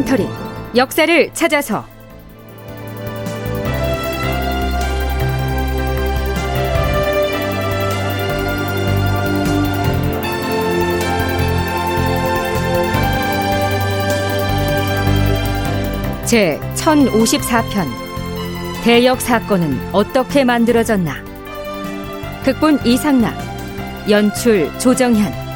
다큐멘터리 역사를 찾아서. 제 1054편. 대역 사건은 어떻게 만들어졌나? 극본 이상락 연출 조정현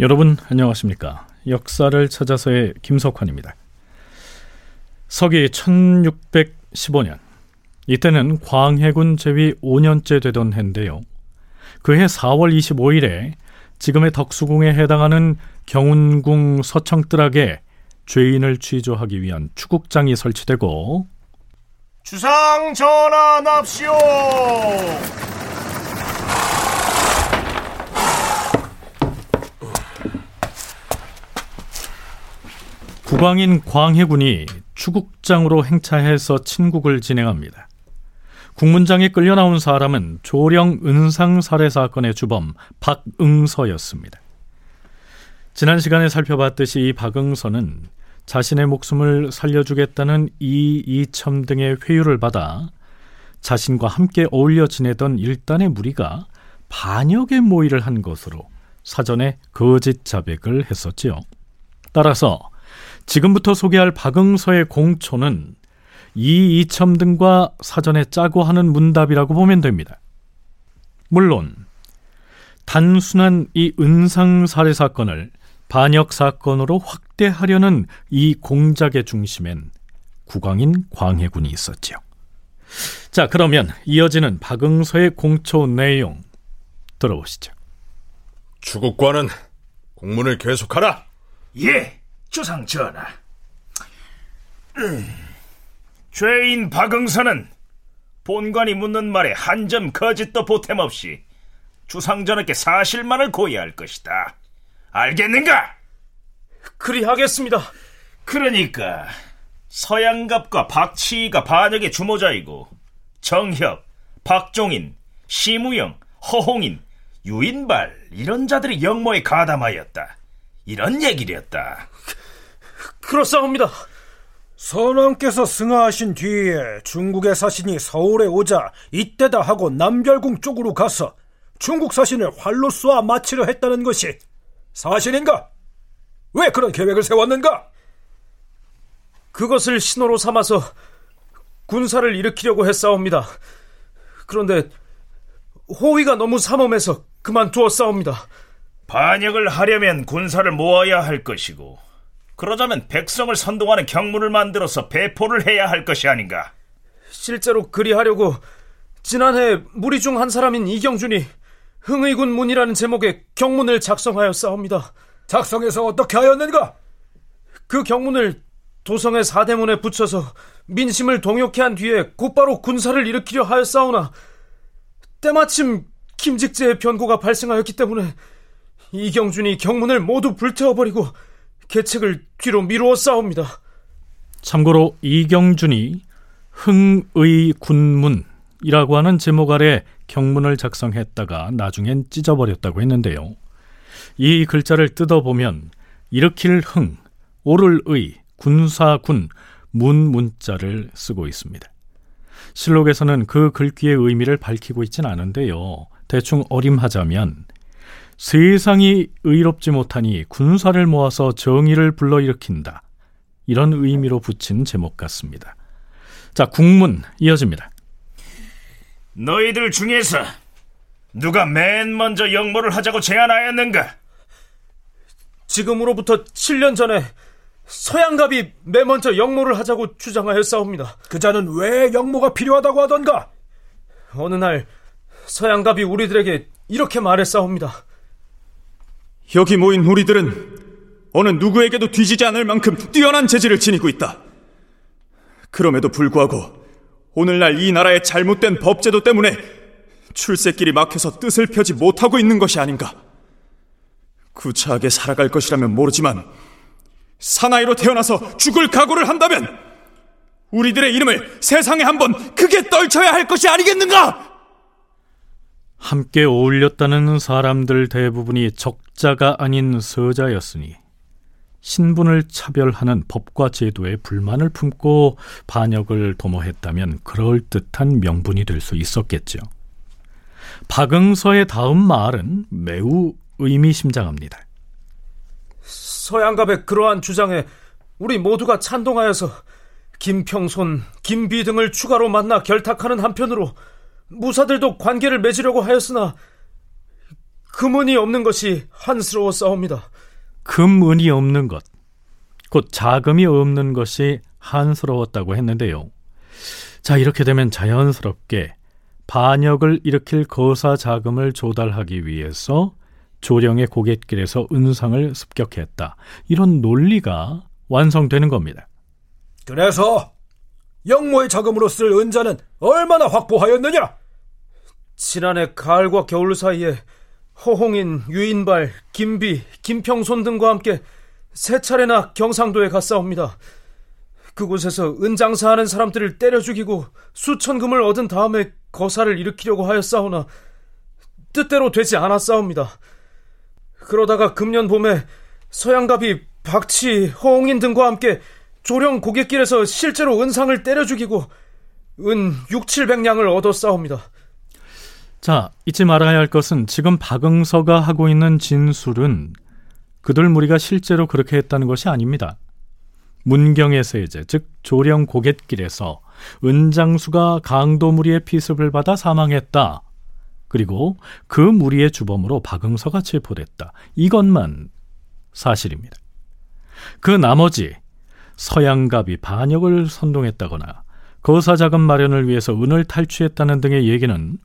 여러분 안녕하십니까? 역사를 찾아서의 김석환입니다. 서기 1615년 이때는 광해군 제위 5년째 되던 해인데요. 그해 4월 25일에 지금의 덕수궁에 해당하는 경운궁 서청뜰락에 죄인을 취조하기 위한 추국장이 설치되고 주상 전환합시오. 국왕인 광해군이 추국장으로 행차해서 친국을 진행합니다. 국문장에 끌려 나온 사람은 조령 은상 살해 사건의 주범 박응서였습니다. 지난 시간에 살펴봤듯이 이 박응서는 자신의 목숨을 살려주겠다는 이, 이첨 등의 회유를 받아 자신과 함께 어울려 지내던 일단의 무리가 반역의 모의를 한 것으로 사전에 거짓 자백을 했었지요. 따라서 지금부터 소개할 박응서의 공초는 이 이첨 등과 사전에 짜고 하는 문답이라고 보면 됩니다. 물론 단순한 이 은상 살해 사건을 반역 사건으로 확대하려는 이 공작의 중심엔 국왕인 광해군이 있었지요. 자, 그러면 이어지는 박응서의 공초 내용 들어보시죠. 주국관은 공문을 계속하라. 예. 주상 전하, 음, 죄인 박응선은 본관이 묻는 말에 한 점 거짓도 보탬 없이 주상 전하께 사실만을 고의할 것이다. 알겠는가? 그리하겠습니다. 그러니까 서양갑과 박치희가 반역의 주모자이고 정협, 박종인, 심우영, 허홍인, 유인발 이런 자들이 영모에 가담하였다. 이런 얘기였다. 그렇사옵니다. 선왕께서 승하하신 뒤에 중국의 사신이 서울에 오자 이때다 하고 남별궁 쪽으로 가서 중국 사신을 활로 쏘아 마치려 했다는 것이 사실인가? 왜 그런 계획을 세웠는가? 그것을 신호로 삼아서 군사를 일으키려고 했사옵니다. 그런데 호위가 너무 삼엄해서 그만두었사옵니다. 반역을 하려면 군사를 모아야 할 것이고 그러자면 백성을 선동하는 경문을 만들어서 배포를 해야 할 것이 아닌가? 실제로 그리하려고 지난해 무리 중 한 사람인 이경준이 흥의군 문이라는 제목의 경문을 작성하였사옵니다. 작성해서 어떻게 하였는가? 그 경문을 도성의 사대문에 붙여서 민심을 동요케 한 뒤에 곧바로 군사를 일으키려 하였사오나 때마침 김직재의 변고가 발생하였기 때문에 이경준이 경문을 모두 불태워버리고 계책을 뒤로 미루어 싸웁니다. 참고로 이경준이 흥의 군문이라고 하는 제목 아래 경문을 작성했다가 나중엔 찢어버렸다고 했는데요. 이 글자를 뜯어보면 일으킬 흥, 오를 의, 군사군, 문 문자를 쓰고 있습니다. 실록에서는 그 글귀의 의미를 밝히고 있진 않은데요. 대충 어림하자면 세상이 의롭지 못하니 군사를 모아서 정의를 불러일으킨다. 이런 의미로 붙인 제목 같습니다. 자, 국문 이어집니다. 너희들 중에서 누가 맨 먼저 영모를 하자고 제안하였는가? 지금으로부터 7년 전에 서양갑이 맨 먼저 영모를 하자고 주장하였사옵니다. 그자는 왜 영모가 필요하다고 하던가? 어느 날 서양갑이 우리들에게 이렇게 말했사옵니다. 여기 모인 우리들은 어느 누구에게도 뒤지지 않을 만큼 뛰어난 재질을 지니고 있다. 그럼에도 불구하고 오늘날 이 나라의 잘못된 법제도 때문에 출세길이 막혀서 뜻을 펴지 못하고 있는 것이 아닌가. 구차하게 살아갈 것이라면 모르지만 사나이로 태어나서 죽을 각오를 한다면 우리들의 이름을 세상에 한번 크게 떨쳐야 할 것이 아니겠는가? 함께 어울렸다는 사람들 대부분이 적 자가 아닌 서자였으니 신분을 차별하는 법과 제도에 불만을 품고 반역을 도모했다면 그럴듯한 명분이 될 수 있었겠죠. 박응서의 다음 말은 매우 의미심장합니다. 서양갑의 그러한 주장에 우리 모두가 찬동하여서 김평손, 김비 등을 추가로 만나 결탁하는 한편으로 무사들도 관계를 맺으려고 하였으나 금은이 없는 것이 한스러워 싸웁니다. 금은이 없는 것, 곧 자금이 없는 것이 한스러웠다고 했는데요. 자, 이렇게 되면 자연스럽게 반역을 일으킬 거사 자금을 조달하기 위해서 조령의 고갯길에서 은상을 습격했다. 이런 논리가 완성되는 겁니다. 그래서 영모의 자금으로 쓸 은자는 얼마나 확보하였느냐? 지난해 가을과 겨울 사이에 허홍인, 유인발, 김비, 김평손 등과 함께 세 차례나 경상도에 갔사옵니다. 그곳에서 은장사하는 사람들을 때려 죽이고 수천 금을 얻은 다음에 거사를 일으키려고 하였사오나 뜻대로 되지 않았사옵니다. 그러다가 금년 봄에 서양갑이 박치, 허홍인 등과 함께 조령 고갯길에서 실제로 은상을 때려 죽이고 은 6, 700냥을 얻었사옵니다. 자, 잊지 말아야 할 것은 지금 박응서가 하고 있는 진술은 그들 무리가 실제로 그렇게 했다는 것이 아닙니다. 문경의 세제, 즉 조령 고갯길에서 은장수가 강도 무리의 피습을 받아 사망했다. 그리고 그 무리의 주범으로 박응서가 체포됐다. 이것만 사실입니다. 그 나머지 서양갑이 반역을 선동했다거나 거사 자금 마련을 위해서 은을 탈취했다는 등의 얘기는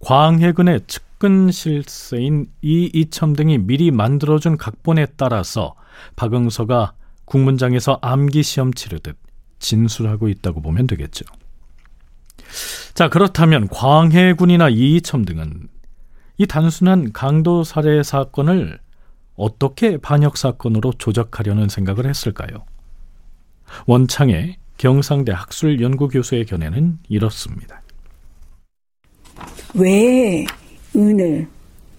광해군의 측근 실세인 이이첨 등이 미리 만들어준 각본에 따라서 박응서가 국문장에서 암기 시험 치르듯 진술하고 있다고 보면 되겠죠. 자, 그렇다면 광해군이나 이이첨 등은 이 단순한 강도 살해 사건을 어떻게 반역 사건으로 조작하려는 생각을 했을까요? 원창의 경상대 학술 연구 교수의 견해는 이렇습니다. 왜 은을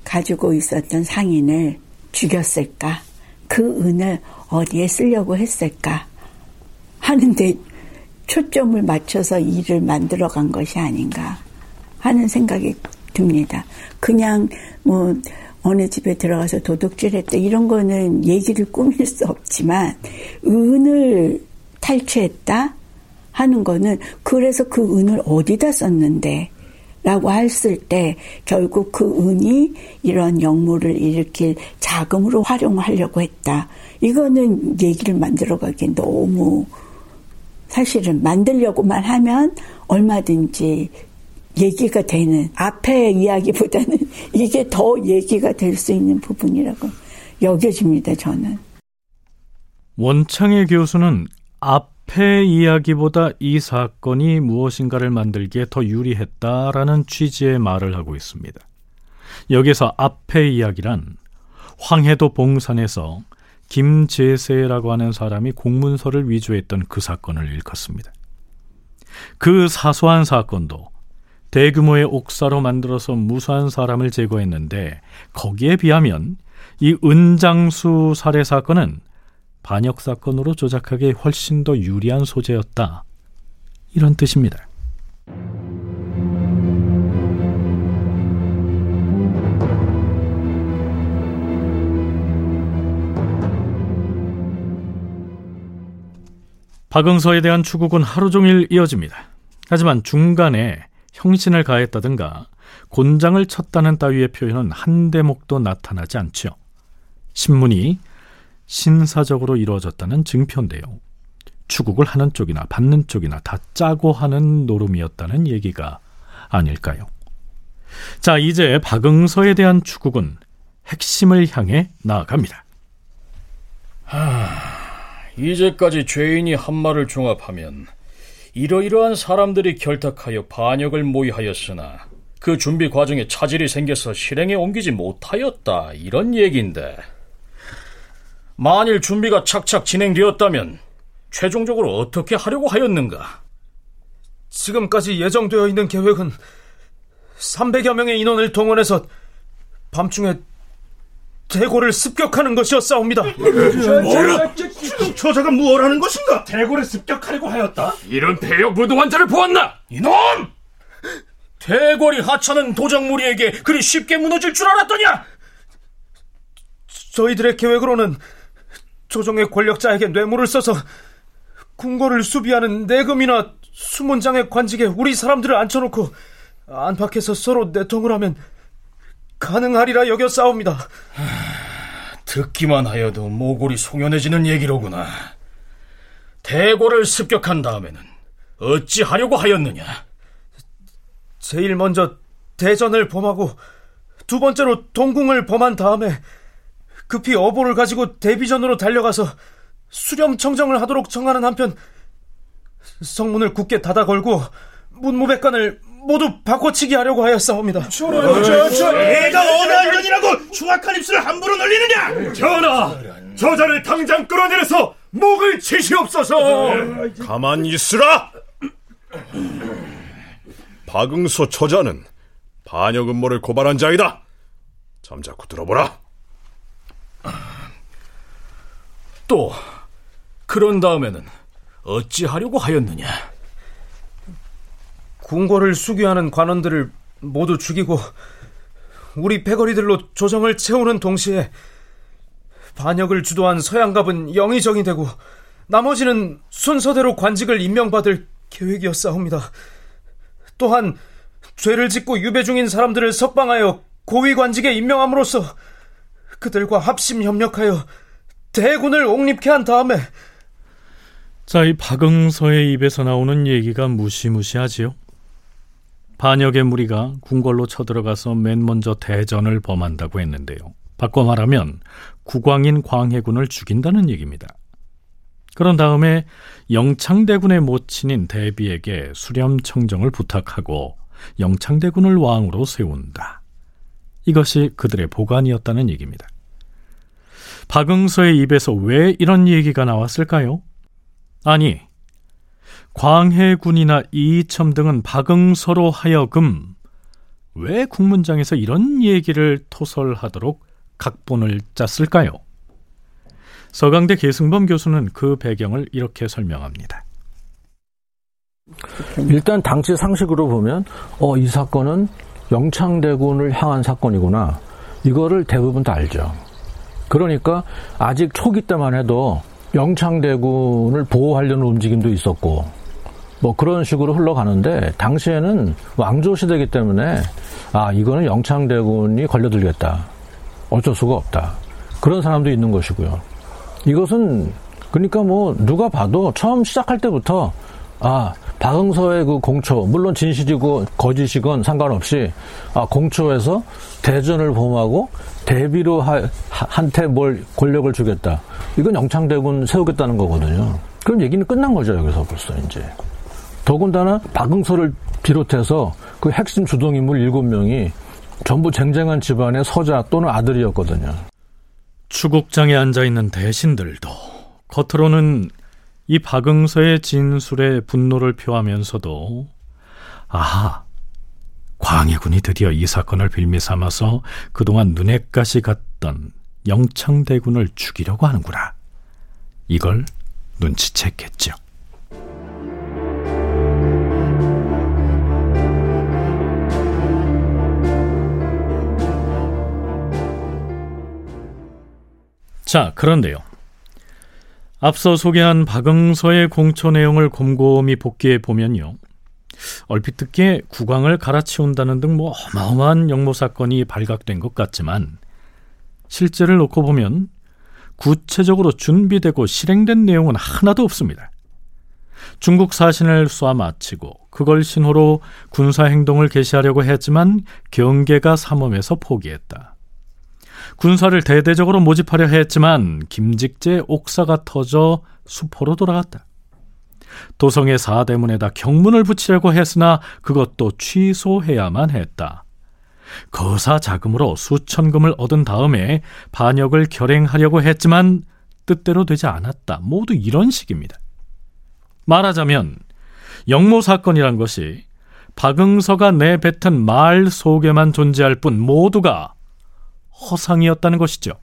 가지고 있었던 상인을 죽였을까? 그 은을 어디에 쓰려고 했을까? 하는데 초점을 맞춰서 일을 만들어 간 것이 아닌가 하는 생각이 듭니다. 그냥 뭐 어느 집에 들어가서 도둑질 했다 이런 거는 얘기를 꾸밀 수 없지만 은을 탈취했다 하는 거는 그래서 그 은을 어디다 썼는데 라고 했을 때 결국 그 은이 이런 역물을 일으킬 자금으로 활용하려고 했다. 이거는 얘기를 만들어 가기 너무 사실은 만들려고만 하면 얼마든지 얘기가 되는 앞의 이야기보다는 이게 더 얘기가 될 수 있는 부분이라고 여겨집니다. 저는. 원창의 교수는 앞 앞의 이야기보다 이 사건이 무엇인가를 만들기에 더 유리했다라는 취지의 말을 하고 있습니다. 여기서 앞의 이야기란 황해도 봉산에서 김재세라고 하는 사람이 공문서를 위조했던 그 사건을 일컫습니다. 그 사소한 사건도 대규모의 옥사로 만들어서 무수한 사람을 제거했는데 거기에 비하면 이 은장수 살해 사건은 반역 사건으로 조작하기에 훨씬 더 유리한 소재였다. 이런 뜻입니다. 박응서에 대한 추국은 하루 종일 이어집니다. 하지만 중간에 형신을 가했다든가 곤장을 쳤다는 따위의 표현은 한 대목도 나타나지 않죠. 신문이 신사적으로 이루어졌다는 증표인데요. 추국을 하는 쪽이나 받는 쪽이나 다 짜고 하는 노름이었다는 얘기가 아닐까요? 자, 이제 박응서에 대한 추국은 핵심을 향해 나아갑니다. 하, 이제까지 죄인이 한 말을 종합하면 이러이러한 사람들이 결탁하여 반역을 모의하였으나 그 준비 과정에 차질이 생겨서 실행에 옮기지 못하였다 이런 얘기인데 만일 준비가 착착 진행되었다면 최종적으로 어떻게 하려고 하였는가? 지금까지 예정되어 있는 계획은 300여 명의 인원을 동원해서 밤중에 대궐을 습격하는 것이었사옵니다. 뭐라? 저자가 무엇하는 것인가? 대궐을 습격하려고 하였다? 이런 배역 무도한 자를 보았나? 이놈! 대궐이 하찮은 도적무리에게 그리 쉽게 무너질 줄 알았더냐? 저희들의 계획으로는 조정의 권력자에게 뇌물을 써서 궁궐을 수비하는 내금이나 수문장의 관직에 우리 사람들을 앉혀놓고 안팎에서 서로 내통을 하면 가능하리라 여겼사옵니다. 듣기만 하여도 모골이 송연해지는 얘기로구나. 대궐을 습격한 다음에는 어찌 하려고 하였느냐? 제일 먼저 대전을 범하고 두 번째로 동궁을 범한 다음에 급히 어보를 가지고 대비전으로 달려가서 수렴 청정을 하도록 청하는 한편 성문을 굳게 닫아 걸고 문무백관을 모두 바꿔치기 하려고 하였사옵니다. 저런 저저 애가 어느 안전이라고 추악한 입술을 함부로 놀리느냐? 전하, 저자를 당장 끌어내려서 목을 치시옵소서. 가만히 있으라. 박응서 처자는 반역 음모를 고발한 자이다. 잠자코 들어보라. 또 그런 다음에는 어찌 하려고 하였느냐? 궁궐을 수기하는 관원들을 모두 죽이고 우리 패거리들로 조정을 채우는 동시에 반역을 주도한 서양갑은 영의정이 되고 나머지는 순서대로 관직을 임명받을 계획이었사옵니다. 또한 죄를 짓고 유배 중인 사람들을 석방하여 고위 관직에 임명함으로써 그들과 합심 협력하여 대군을 옹립케 한 다음에 자, 이 박응서의 입에서 나오는 얘기가 무시무시하지요. 반역의 무리가 궁궐로 쳐들어가서 맨 먼저 대전을 범한다고 했는데요. 바꿔 말하면 국왕인 광해군을 죽인다는 얘기입니다. 그런 다음에 영창대군의 모친인 대비에게 수렴청정을 부탁하고 영창대군을 왕으로 세운다. 이것이 그들의 보관이었다는 얘기입니다. 박응서의 입에서 왜 이런 얘기가 나왔을까요? 아니, 광해군이나 이이첨 등은 박응서로 하여금 왜 국문장에서 이런 얘기를 토설하도록 각본을 짰을까요? 서강대 계승범 교수는 그 배경을 이렇게 설명합니다. 일단 당시 상식으로 보면 어, 이 사건은 영창대군을 향한 사건이구나. 이거를 대부분 다 알죠. 그러니까 아직 초기 때만 해도 영창대군을 보호하려는 움직임도 있었고 뭐 그런 식으로 흘러가는데 당시에는 왕조 시대이기 때문에 아 이거는 영창대군이 걸려들겠다. 어쩔 수가 없다. 그런 사람도 있는 것이고요. 이것은 그러니까 뭐 누가 봐도 처음 시작할 때부터 아 박응서의 그 공초 물론 진실이고 거짓이건 상관없이 아 공초에서 대전을 범하고 대비로 하, 한테 뭘 권력을 주겠다. 이건 영창대군 세우겠다는 거거든요. 그럼 얘기는 끝난 거죠 여기서 벌써 이제. 더군다나 박응서를 비롯해서 그 핵심 주동인물 일곱 명이 전부 쟁쟁한 집안의 서자 또는 아들이었거든요. 추국장에 앉아 있는 대신들도 겉으로는 이 박응서의 진술에 분노를 표하면서도 아하 광해군이 드디어 이 사건을 빌미 삼아서 그동안 눈엣 가시 같던 영창대군을 죽이려고 하는구나. 이걸 눈치챘겠죠. 자, 그런데요. 앞서 소개한 박응서의 공초 내용을 곰곰이 복기해 보면요. 얼핏 듣기에 국왕을 갈아치운다는 등 뭐 어마어마한 역모 사건이 발각된 것 같지만 실제를 놓고 보면 구체적으로 준비되고 실행된 내용은 하나도 없습니다. 중국 사신을 쏴 마치고 그걸 신호로 군사 행동을 개시하려고 했지만 경계가 삼엄해서 포기했다. 군사를 대대적으로 모집하려 했지만 김직재 옥사가 터져 수포로 돌아갔다. 도성의 사대문에다 경문을 붙이려고 했으나 그것도 취소해야만 했다. 거사 자금으로 수천금을 얻은 다음에 반역을 결행하려고 했지만 뜻대로 되지 않았다. 모두 이런 식입니다. 말하자면 영모 사건이란 것이 박응서가 내뱉은 말 속에만 존재할 뿐 모두가 허상이었다는 것이죠.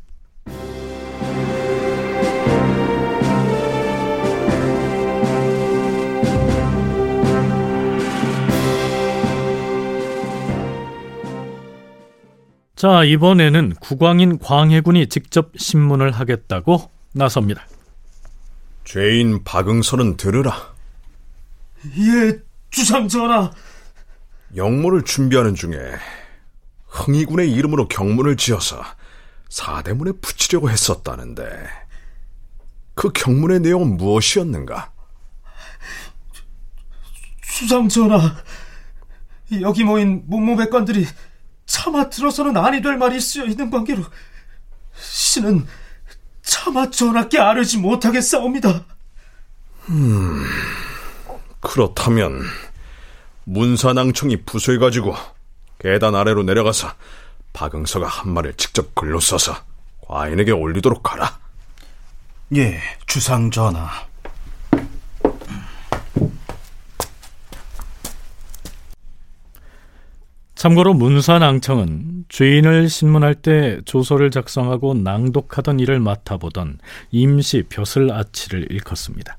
자, 이번에는 국왕인 광해군이 직접 신문을 하겠다고 나섭니다. 죄인 박응서는 들으라. 예, 주상 전하. 영모를 준비하는 중에 흥이군의 이름으로 경문을 지어서 사대문에 붙이려고 했었다는데 그 경문의 내용은 무엇이었는가? 주상 전하, 여기 모인 문무백관들이 차마 들어서는 아니 될 말이 쓰여 있는 관계로 신은 차마 전하께 아르지 못하겠사옵니다. 음, 그렇다면 문사낭청이 부수해가지고 계단 아래로 내려가서 박응서가 한 말을 직접 글로 써서 과인에게 올리도록 하라. 예, 주상 전하. 참고로 문산앙청은 죄인을 신문할 때 조서를 작성하고 낭독하던 일을 맡아보던 임시 벼슬 아치를 일컫습니다.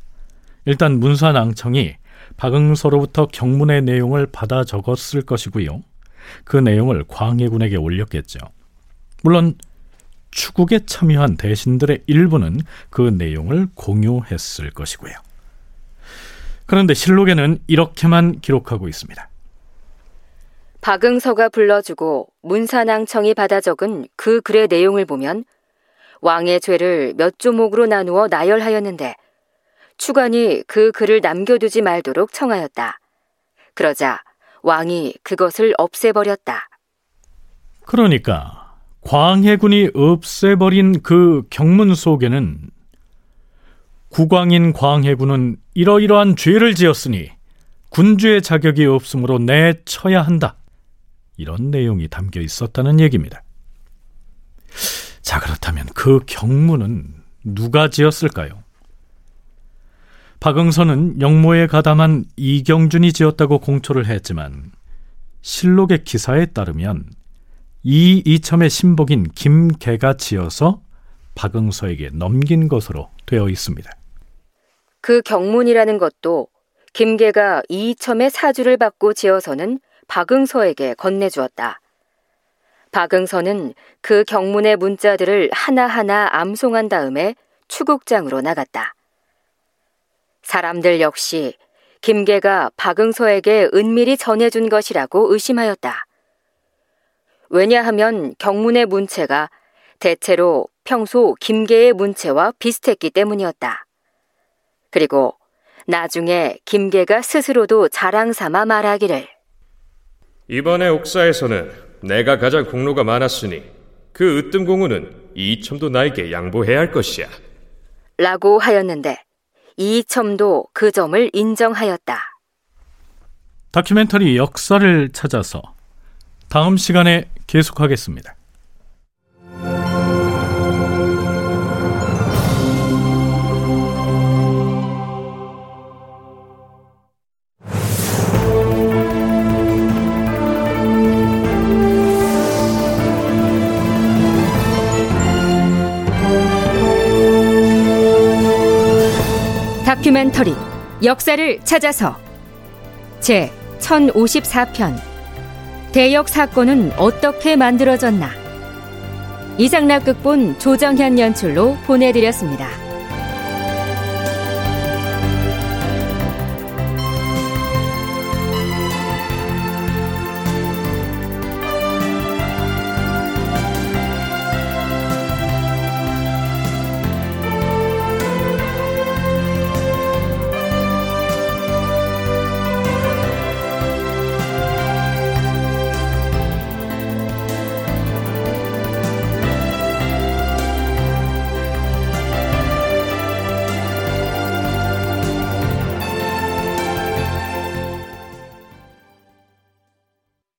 일단 문산앙청이 박응서로부터 경문의 내용을 받아 적었을 것이고요. 그 내용을 광해군에게 올렸겠죠. 물론 추국에 참여한 대신들의 일부는 그 내용을 공유했을 것이고요. 그런데 실록에는 이렇게만 기록하고 있습니다. 박응서가 불러주고 문산왕청이 받아 적은 그 글의 내용을 보면 왕의 죄를 몇 조목으로 나누어 나열하였는데 추관이 그 글을 남겨두지 말도록 청하였다. 그러자 왕이 그것을 없애버렸다. 그러니까 광해군이 없애버린 그 경문 속에는 국왕인 광해군은 이러이러한 죄를 지었으니 군주의 자격이 없으므로 내쳐야 한다. 이런 내용이 담겨 있었다는 얘기입니다. 자, 그렇다면 그 경문은 누가 지었을까요? 박응서는 영모에 가담한 이경준이 지었다고 공초를 했지만 실록의 기사에 따르면 이 이첨의 신복인 김계가 지어서 박응서에게 넘긴 것으로 되어 있습니다. 그 경문이라는 것도 김계가 이첨의 사주를 받고 지어서는 박응서에게 건네주었다. 박응서는 그 경문의 문자들을 하나하나 암송한 다음에 추국장으로 나갔다. 사람들 역시 김계가 박응서에게 은밀히 전해준 것이라고 의심하였다. 왜냐하면 경문의 문체가 대체로 평소 김계의 문체와 비슷했기 때문이었다. 그리고 나중에 김계가 스스로도 자랑 삼아 말하기를 이번에 옥사에서는 내가 가장 공로가 많았으니 그 으뜸 공우는 이첨도 나에게 양보해야 할 것이야. 라고 하였는데 이첨도 그 점을 인정하였다. 다큐멘터리 역사를 찾아서 다음 시간에 계속하겠습니다. 다큐멘터리 역사를 찾아서 제 1054편 대역 사건은 어떻게 만들어졌나 이상락 극본 조정현 연출로 보내드렸습니다.